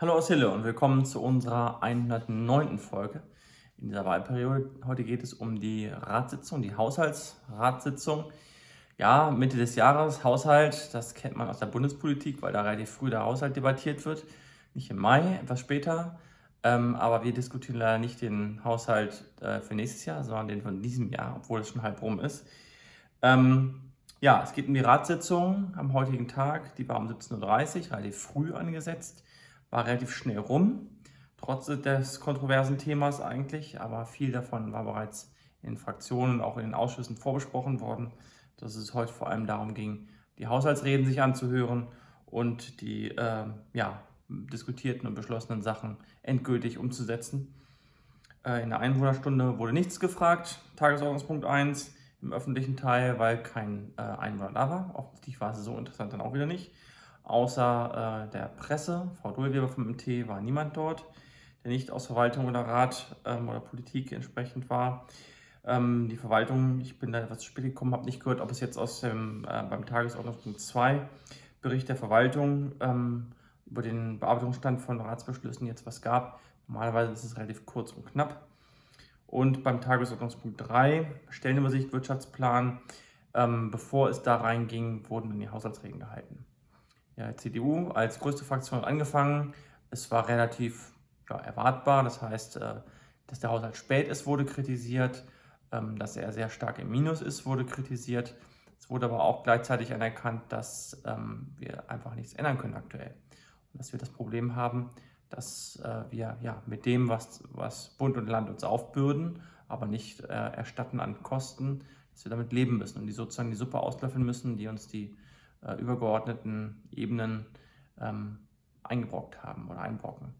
Hallo aus Hille und willkommen zu unserer 109. Folge in dieser Wahlperiode. Heute geht es um die Ratssitzung, die Haushaltsratssitzung. Ja, Mitte des Jahres, Haushalt, das kennt man aus der Bundespolitik, weil da relativ früh der Haushalt debattiert wird. Nicht im Mai, etwas später. Ähm, aber wir diskutieren leider nicht den Haushalt äh, für nächstes Jahr, sondern den von diesem Jahr, obwohl es schon halb rum ist. Ähm, ja, es geht um die Ratssitzung am heutigen Tag. Die war um 17.30 Uhr, relativ früh angesetzt, war relativ schnell rum, trotz des kontroversen Themas eigentlich. Aber viel davon war bereits in Fraktionen und auch in den Ausschüssen vorbesprochen worden, dass es heute vor allem darum ging, die Haushaltsreden sich anzuhören und die äh, ja, diskutierten und beschlossenen Sachen endgültig umzusetzen. Äh, in der Einwohnerstunde wurde nichts gefragt. Tagesordnungspunkt 1 im öffentlichen Teil, weil kein äh, Einwohner da war. Offensichtlich war es so interessant dann auch wieder nicht. Außer äh, der Presse, Frau Dullweber vom MT, war niemand dort, der nicht aus Verwaltung oder Rat ähm, oder Politik entsprechend war. Ähm, die Verwaltung, ich bin da etwas zu spät gekommen, habe nicht gehört, ob es jetzt aus dem, äh, beim Tagesordnungspunkt 2 Bericht der Verwaltung ähm, über den Bearbeitungsstand von Ratsbeschlüssen jetzt was gab. Normalerweise ist es relativ kurz und knapp. Und beim Tagesordnungspunkt 3, Stellenübersicht, Wirtschaftsplan, ähm, bevor es da reinging, wurden dann die Haushaltsregeln gehalten. Ja, CDU als größte Fraktion angefangen. Es war relativ ja, erwartbar, das heißt, äh, dass der Haushalt spät ist, wurde kritisiert, ähm, dass er sehr stark im Minus ist, wurde kritisiert. Es wurde aber auch gleichzeitig anerkannt, dass ähm, wir einfach nichts ändern können aktuell dass wir das Problem haben, dass äh, wir ja, mit dem, was, was Bund und Land uns aufbürden, aber nicht äh, erstatten an Kosten, dass wir damit leben müssen und die sozusagen die Suppe auslöffeln müssen, die uns die äh, übergeordneten Ebenen ähm, eingebrockt haben oder einbrocken.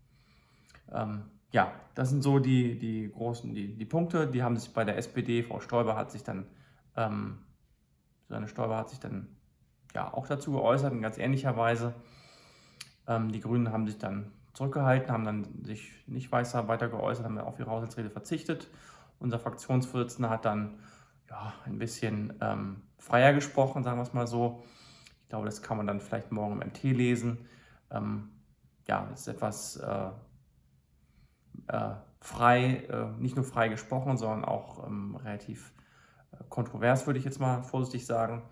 Ähm, ja, das sind so die, die großen die, die Punkte, die haben sich bei der SPD, Frau Stoiber hat sich dann, ähm, Susanne Stoiber hat sich dann ja auch dazu geäußert in ganz ähnlicher Weise. Ähm, die Grünen haben sich dann zurückgehalten, haben dann sich nicht weiter, weiter geäußert, haben auf ihre Haushaltsrede verzichtet. Unser Fraktionsvorsitzender hat dann ja, ein bisschen ähm, freier gesprochen, sagen wir es mal so. Ich glaube, das kann man dann vielleicht morgen im MT lesen. Ähm, ja, es ist etwas äh, äh, frei, äh, nicht nur frei gesprochen, sondern auch ähm, relativ äh, kontrovers, würde ich jetzt mal vorsichtig sagen.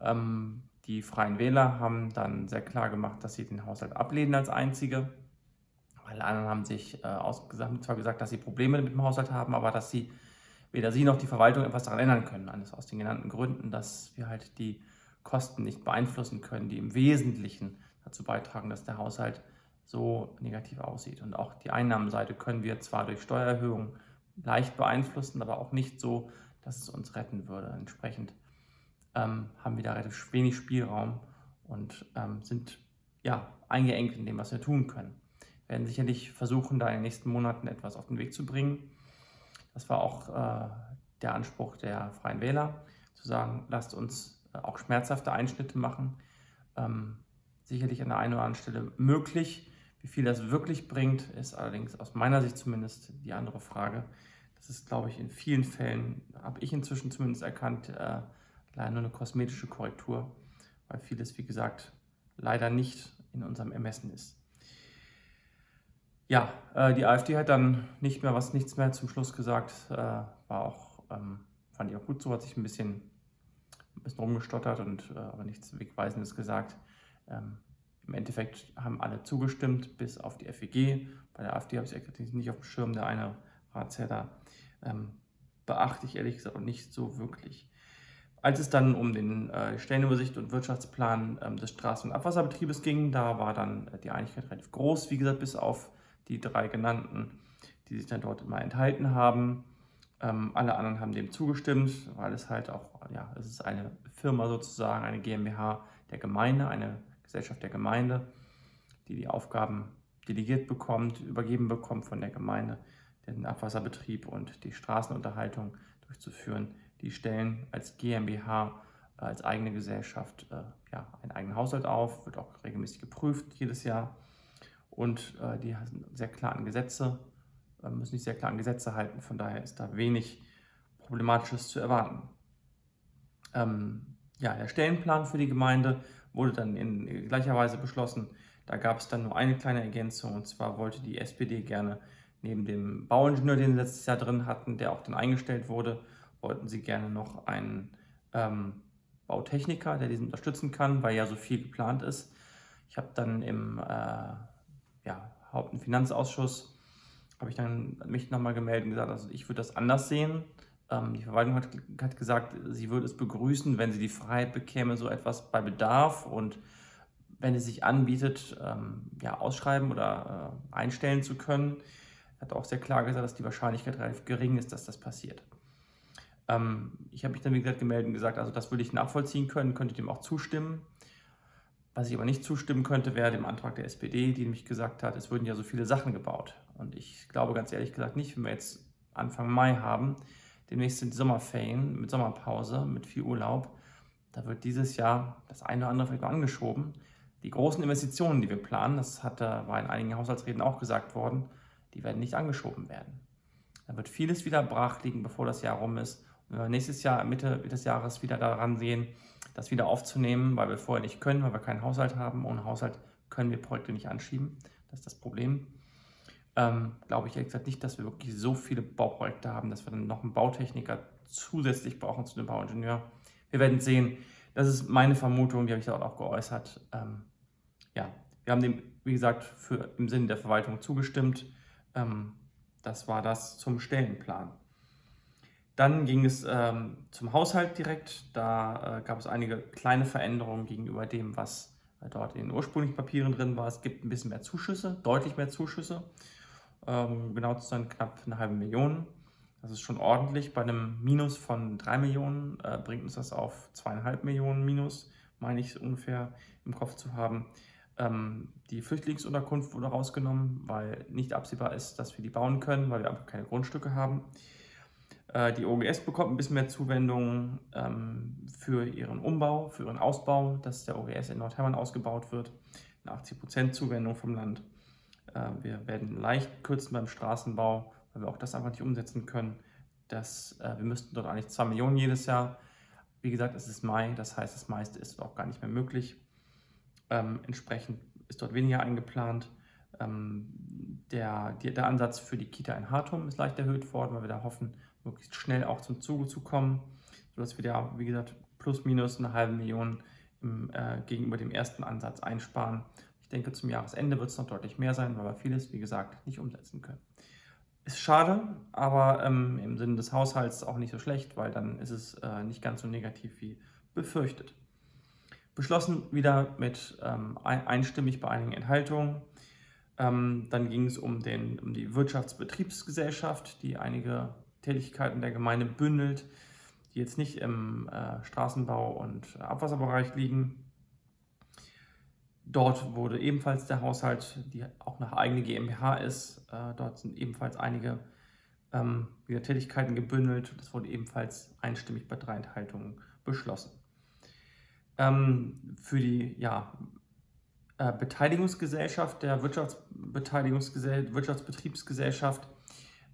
Ähm, die Freien Wähler haben dann sehr klar gemacht, dass sie den Haushalt ablehnen als einzige. Alle anderen haben sich äh, zwar gesagt, dass sie Probleme mit dem Haushalt haben, aber dass sie weder sie noch die Verwaltung etwas daran ändern können. Alles aus den genannten Gründen, dass wir halt die Kosten nicht beeinflussen können, die im Wesentlichen dazu beitragen, dass der Haushalt so negativ aussieht. Und auch die Einnahmenseite können wir zwar durch Steuererhöhungen leicht beeinflussen, aber auch nicht so, dass es uns retten würde. Entsprechend ähm, haben wir da relativ wenig Spielraum und ähm, sind ja eingeengt in dem, was wir tun können. Wir werden sicherlich versuchen, da in den nächsten Monaten etwas auf den Weg zu bringen. Das war auch äh, der Anspruch der Freien Wähler, zu sagen, lasst uns auch schmerzhafte Einschnitte machen. Ähm, sicherlich an der einen oder anderen Stelle möglich. Wie viel das wirklich bringt, ist allerdings aus meiner Sicht zumindest die andere Frage. Das ist, glaube ich, in vielen Fällen, habe ich inzwischen zumindest erkannt, äh, leider nur eine kosmetische Korrektur, weil vieles, wie gesagt, leider nicht in unserem Ermessen ist. Ja, äh, die AfD hat dann nicht mehr was, nichts mehr zum Schluss gesagt. Äh, war auch, ähm, fand ich auch gut so, hat sich ein bisschen, bisschen rumgestottert und äh, aber nichts Wegweisendes gesagt. Ähm, Im Endeffekt haben alle zugestimmt, bis auf die FEG. Bei der AfD habe ich es nicht auf dem Schirm. Der eine Ratsherr ähm, beachte ich ehrlich gesagt auch nicht so wirklich. Als es dann um den äh, Stellenübersicht und Wirtschaftsplan ähm, des Straßen- und Abwasserbetriebes ging, da war dann äh, die Einigkeit relativ groß, wie gesagt, bis auf die drei genannten, die sich dann dort immer enthalten haben. Ähm, alle anderen haben dem zugestimmt, weil es halt auch, ja, es ist eine Firma sozusagen, eine GmbH der Gemeinde, eine Gesellschaft der Gemeinde, die die Aufgaben delegiert bekommt, übergeben bekommt von der Gemeinde, den Abwasserbetrieb und die Straßenunterhaltung durchzuführen die stellen als GmbH, äh, als eigene Gesellschaft äh, ja, einen eigenen Haushalt auf, wird auch regelmäßig geprüft jedes Jahr. Und äh, die sind sehr klar an Gesetze, müssen sich sehr klar an Gesetze halten. Von daher ist da wenig Problematisches zu erwarten. Ähm, ja, der Stellenplan für die Gemeinde wurde dann in gleicher Weise beschlossen, Da gab es dann nur eine kleine Ergänzung und zwar wollte die SPD gerne neben dem Bauingenieur, den sie letztes Jahr drin hatten, der auch dann eingestellt wurde, wollten sie gerne noch einen ähm, Bautechniker, der diesen unterstützen kann, weil ja so viel geplant ist. Ich habe dann im äh, ja, Haupt- und Finanzausschuss habe ich dann mich nochmal gemeldet und gesagt, also ich würde das anders sehen. Ähm, die Verwaltung hat, hat, gesagt, sie würde es begrüßen, wenn sie die Freiheit bekäme, so etwas bei Bedarf und wenn es sich anbietet, ähm, ja, ausschreiben oder äh, einstellen zu können. Hat auch sehr klar gesagt, dass die Wahrscheinlichkeit relativ gering ist, dass das passiert. Ähm, ich habe mich dann, wie gesagt, gemeldet und gesagt, also das würde ich nachvollziehen können, könnte dem auch zustimmen. Was ich aber nicht zustimmen könnte, wäre dem Antrag der SPD, die nämlich gesagt hat, es würden ja so viele Sachen gebaut. Ich glaube ganz ehrlich gesagt nicht, wenn wir jetzt Anfang Mai haben, demnächst sind die Sommerferien mit Sommerpause, mit viel Urlaub, da wird dieses Jahr das eine oder andere vielleicht mal angeschoben. Die großen Investitionen, die wir planen, das hat, war in einigen Haushaltsreden auch gesagt worden, die werden nicht angeschoben werden. Da wird vieles wieder brach liegen, bevor das Jahr rum ist. Und wenn wir nächstes Jahr, Mitte des Jahres wieder daran sehen, das wieder aufzunehmen, weil wir vorher nicht können, weil wir keinen Haushalt haben. Ohne Haushalt können wir Projekte nicht anschieben. Das ist das Problem. Ähm, glaube ich ehrlich gesagt nicht, dass wir wirklich so viele Bauprojekte haben, dass wir dann noch einen Bautechniker zusätzlich brauchen zu dem Bauingenieur. Wir werden sehen. Das ist meine Vermutung, die habe ich dort auch geäußert. Ähm, ja, wir haben dem, wie gesagt, für, im Sinne der Verwaltung zugestimmt. Ähm, das war das zum Stellenplan. Dann ging es ähm, zum Haushalt direkt. Da äh, gab es einige kleine Veränderungen gegenüber dem, was äh, dort in den ursprünglichen Papieren drin war. Es gibt ein bisschen mehr Zuschüsse, deutlich mehr Zuschüsse. Ähm, genau zu sein knapp eine halbe Million. Das ist schon ordentlich. Bei einem Minus von drei Millionen äh, bringt uns das auf zweieinhalb Millionen Minus, meine ich ungefähr im Kopf zu haben. Ähm, die Flüchtlingsunterkunft wurde rausgenommen, weil nicht absehbar ist, dass wir die bauen können, weil wir einfach keine Grundstücke haben. Äh, die OGS bekommt ein bisschen mehr Zuwendung ähm, für ihren Umbau, für ihren Ausbau, dass der OGS in Nordhermann ausgebaut wird. Eine 80% Zuwendung vom Land. Äh, wir werden leicht kürzen beim Straßenbau, weil wir auch das einfach nicht umsetzen können. Das, äh, wir müssten dort eigentlich 2 Millionen jedes Jahr. Wie gesagt, es ist Mai, das heißt, das meiste ist auch gar nicht mehr möglich. Ähm, entsprechend ist dort weniger eingeplant. Ähm, der, der Ansatz für die Kita in Hartum ist leicht erhöht worden, weil wir da hoffen, möglichst schnell auch zum Zuge zu kommen, sodass wir da, wie gesagt, plus minus eine halbe Million im, äh, gegenüber dem ersten Ansatz einsparen. Ich denke, zum Jahresende wird es noch deutlich mehr sein, weil wir vieles, wie gesagt, nicht umsetzen können. Ist schade, aber ähm, im Sinne des Haushalts auch nicht so schlecht, weil dann ist es äh, nicht ganz so negativ wie befürchtet. Beschlossen wieder mit ähm, einstimmig bei einigen Enthaltungen. Ähm, dann ging es um, den, um die Wirtschaftsbetriebsgesellschaft, die einige Tätigkeiten der Gemeinde bündelt, die jetzt nicht im äh, Straßenbau und Abwasserbereich liegen. Dort wurde ebenfalls der Haushalt, die auch nach eigene GmbH ist, äh, dort sind ebenfalls einige ähm, Tätigkeiten gebündelt. Das wurde ebenfalls einstimmig bei drei Enthaltungen beschlossen. Ähm, für die ja, äh, Beteiligungsgesellschaft der Wirtschaftsbeteiligungsgesell Wirtschaftsbetriebsgesellschaft,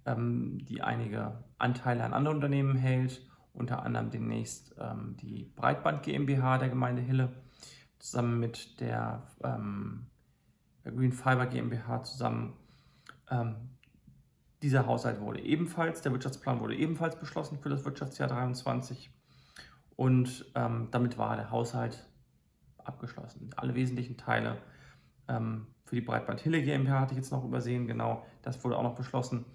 ähm, die einige Anteile an anderen Unternehmen hält, unter anderem demnächst ähm, die Breitband GmbH der Gemeinde Hille, zusammen mit der, ähm, Green Fiber GmbH zusammen. Ähm, dieser Haushalt wurde ebenfalls, der Wirtschaftsplan wurde ebenfalls beschlossen für das Wirtschaftsjahr 2023 und ähm, damit war der Haushalt abgeschlossen. Alle wesentlichen Teile ähm, für die Breitband Hille GmbH hatte ich jetzt noch übersehen. Genau, das wurde auch noch beschlossen.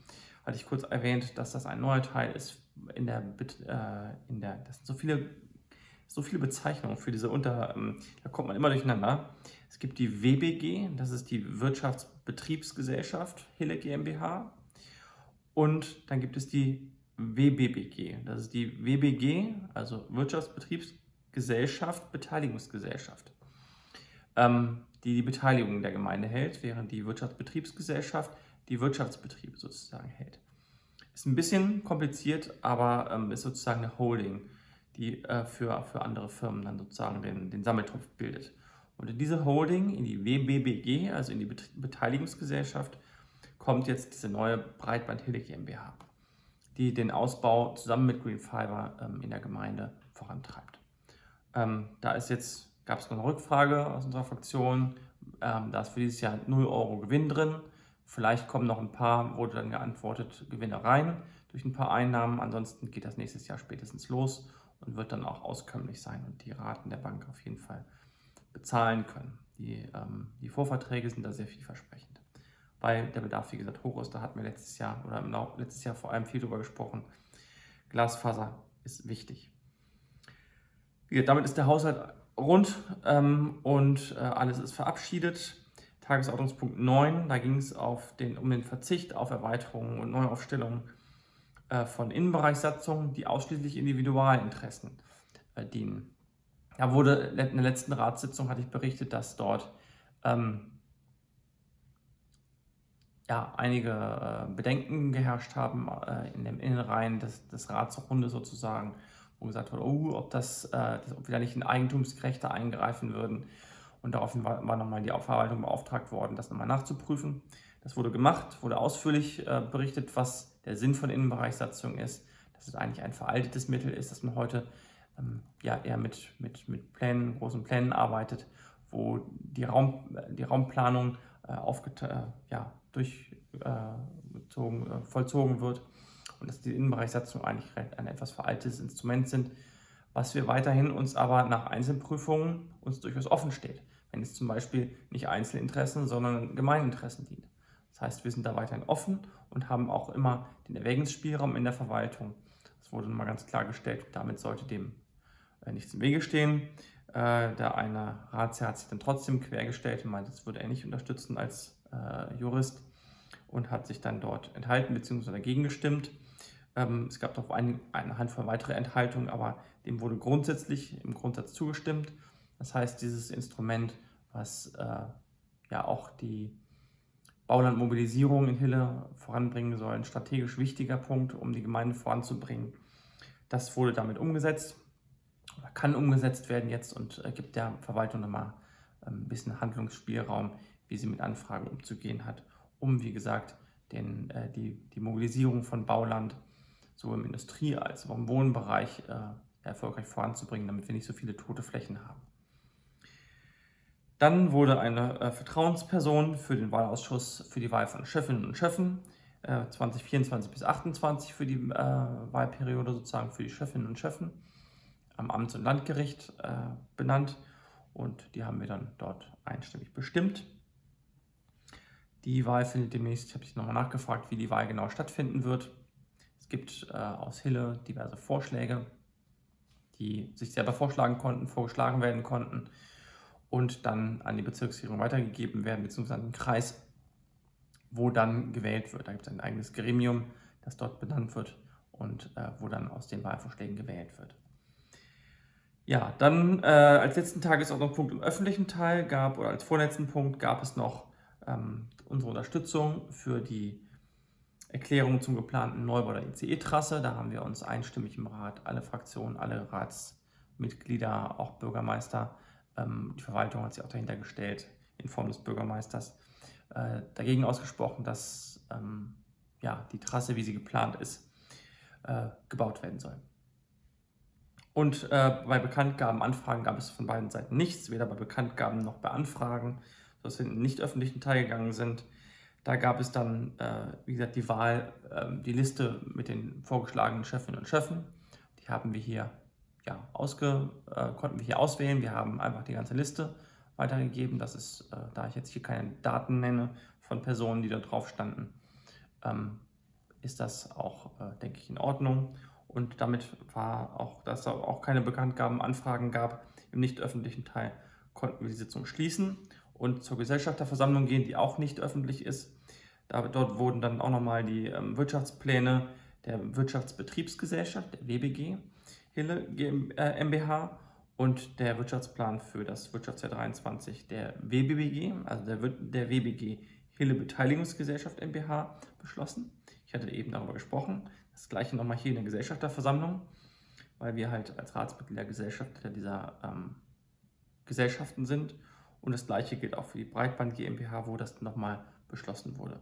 Hatte ich kurz erwähnt, dass das ein neuer Teil ist in der, äh, in der das sind so viele, so viele Bezeichnungen für diese Unter, ähm, da kommt man immer durcheinander. Es gibt die WBG, das ist die Wirtschaftsbetriebsgesellschaft Hille GmbH. Und dann gibt es die WBBG, das ist die WBG, also Wirtschaftsbetriebsgesellschaft, Beteiligungsgesellschaft, ähm, die die Beteiligung der Gemeinde hält, während die Wirtschaftsbetriebsgesellschaft die Wirtschaftsbetriebe sozusagen hält. Ist ein bisschen kompliziert, aber ähm, ist sozusagen eine Holding, die äh, für, für andere Firmen dann sozusagen den, den Sammeltopf bildet. Und in diese Holding, in die WBBG, also in die Beteiligungsgesellschaft, kommt jetzt diese neue Breitband Hille GmbH die den Ausbau zusammen mit Green Fiber ähm, in der Gemeinde vorantreibt. Ähm, da ist jetzt, gab es noch eine Rückfrage aus unserer Fraktion, Ähm, da ist für dieses Jahr 0 Euro Gewinn drin. Vielleicht kommen noch ein paar, wurde dann geantwortet, Gewinne rein durch ein paar Einnahmen. Ansonsten geht das nächstes Jahr spätestens los und wird dann auch auskömmlich sein und die Raten der Bank auf jeden Fall bezahlen können. Die, ähm, die Vorverträge sind da sehr vielversprechend. Weil der Bedarf, wie gesagt, hoch ist. Da hatten wir letztes Jahr oder im letztes Jahr vor allem viel drüber gesprochen. Glasfaser ist wichtig. Wie damit ist der Haushalt rund ähm, und äh, alles ist verabschiedet. Tagesordnungspunkt 9, da ging es den, um den Verzicht auf Erweiterungen und Neuaufstellungen von Innenbereichssatzungen, die ausschließlich Individualinteressen äh, dienen. Da wurde in der letzten Ratssitzung, hatte ich berichtet, dass dort ähm, ja, einige äh, Bedenken geherrscht haben äh, in den Innenreihen des, des Ratsrunde sozusagen, wo gesagt wurde, oh, ob, das, äh, das, ob wir da nicht in Eigentumsrechte eingreifen würden. Und daraufhin war, war nochmal die Verwaltung beauftragt worden, das nochmal nachzuprüfen. Das wurde gemacht, wurde ausführlich äh, berichtet, was der Sinn von Innenbereichssatzung ist, dass es eigentlich ein veraltetes Mittel ist, dass man heute ähm, ja, eher mit, mit, mit Plänen, großen Plänen arbeitet, wo die, Raum, die Raumplanung äh, äh, ja, durchgezogen, äh, vollzogen wird und dass die Innenbereichssatzung eigentlich ein etwas veraltetes Instrument sind, was wir weiterhin uns aber nach Einzelprüfungen uns durchaus offen steht, wenn es zum Beispiel nicht Einzelinteressen, sondern Gemeininteressen dient. Das heißt, wir sind da weiterhin offen und haben auch immer den Erwägungsspielraum in der Verwaltung. Das wurde nochmal ganz klargestellt. Damit sollte dem äh, nichts im Wege stehen. Äh, der eine Ratsherr hat sich dann trotzdem quergestellt und meinte, das würde er nicht unterstützen als äh, Jurist und hat sich dann dort enthalten bzw. dagegen gestimmt. Ähm, es gab noch eine, eine Handvoll weitere Enthaltungen, aber dem wurde grundsätzlich im Grundsatz zugestimmt. Das heißt, dieses Instrument, was äh, ja auch die Baulandmobilisierung in Hille voranbringen soll, ein strategisch wichtiger Punkt, um die Gemeinde voranzubringen, das wurde damit umgesetzt kann umgesetzt werden jetzt und äh, gibt der Verwaltung nochmal ähm, ein bisschen Handlungsspielraum, wie sie mit Anfragen umzugehen hat, um, wie gesagt, den, äh, die, die Mobilisierung von Bauland sowohl im Industrie- als auch im Wohnbereich äh, erfolgreich voranzubringen, damit wir nicht so viele tote Flächen haben. Dann wurde eine äh, Vertrauensperson für den Wahlausschuss für die Wahl von Chefinnen und Chefen äh, 2024 bis 2028 für die äh, Wahlperiode sozusagen für die Chefinnen und Chefen am Amts- und Landgericht äh, benannt und die haben wir dann dort einstimmig bestimmt. Die Wahl findet demnächst, ich habe nochmal nachgefragt, wie die Wahl genau stattfinden wird. Es gibt äh, aus Hille diverse Vorschläge, die sich selber vorschlagen konnten, vorgeschlagen werden konnten und dann an die Bezirksregierung weitergegeben werden, beziehungsweise an den Kreis, wo dann gewählt wird. Da gibt es ein eigenes Gremium, das dort benannt wird und äh, wo dann aus den Wahlvorschlägen gewählt wird. Ja, dann äh, als letzten Tagesordnungspunkt im öffentlichen Teil gab, oder als vorletzten Punkt gab es noch ähm, unsere Unterstützung für die Erklärung zum geplanten Neubau der ICE-Trasse. Da haben wir uns einstimmig im Rat, alle Fraktionen, alle Ratsmitglieder, auch Bürgermeister, die Verwaltung hat sich auch dahinter gestellt, in Form des Bürgermeisters, äh, dagegen ausgesprochen, dass ähm, ja, die Trasse, wie sie geplant ist, äh, gebaut werden soll. Und äh, bei Bekanntgaben, Anfragen gab es von beiden Seiten nichts, weder bei Bekanntgaben noch bei Anfragen, sodass wir in den nicht öffentlichen Teil gegangen sind. Da gab es dann, wie gesagt, die Wahl, äh, die Liste mit den vorgeschlagenen Chefinnen und Chefen. Die haben wir hier, ja, ausge, äh, konnten wir hier auswählen. Wir haben einfach die ganze Liste weitergegeben. Das ist, äh, da ich jetzt hier keine Daten nenne von Personen, die da drauf standen, ähm, ist das auch, äh, denke ich, in Ordnung. Und damit war auch, dass es auch keine Bekanntgaben, Anfragen gab im nicht öffentlichen Teil, konnten wir die Sitzung schließen und zur Gesellschafterversammlung gehen, die auch nicht öffentlich ist. Da, dort wurden dann auch nochmal die ähm, Wirtschaftspläne der Wirtschaftsbetriebsgesellschaft, der WBG, Hille äh, MBH und der Wirtschaftsplan für das Wirtschaftsjahr 23 der WBBG, also der, der WBG Hille Beteiligungsgesellschaft MBH, beschlossen. Ich hatte eben darüber gesprochen. Das gleiche nochmal hier in der Gesellschafterversammlung, weil wir halt als Ratsmitglieder Gesellschafter dieser ähm, Gesellschaften sind. Und das gleiche gilt auch für die Breitband GmbH, wo das nochmal beschlossen wurde.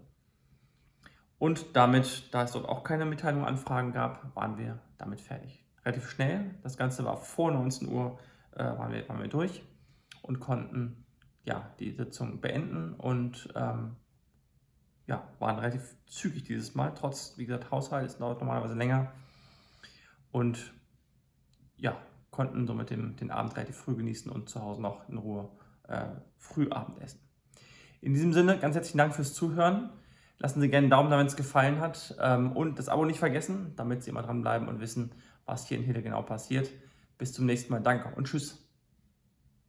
Und damit, da es dort auch keine Mitteilung Anfragen gab, waren wir damit fertig. Relativ schnell, das Ganze war vor 19 Uhr, äh, waren, wir, waren wir durch und konnten ja, die Sitzung beenden und ähm, ja, waren relativ zügig dieses Mal, trotz, wie gesagt, Haushalt, es dauert normalerweise länger. Und ja, konnten somit den, den Abend relativ früh genießen und zu Hause noch in Ruhe äh, Frühabend essen. In diesem Sinne, ganz herzlichen Dank fürs Zuhören. Lassen Sie gerne einen Daumen da, wenn es gefallen hat. Ähm, und das Abo nicht vergessen, damit Sie immer dranbleiben und wissen, was hier in Hille genau passiert. Bis zum nächsten Mal. Danke und tschüss.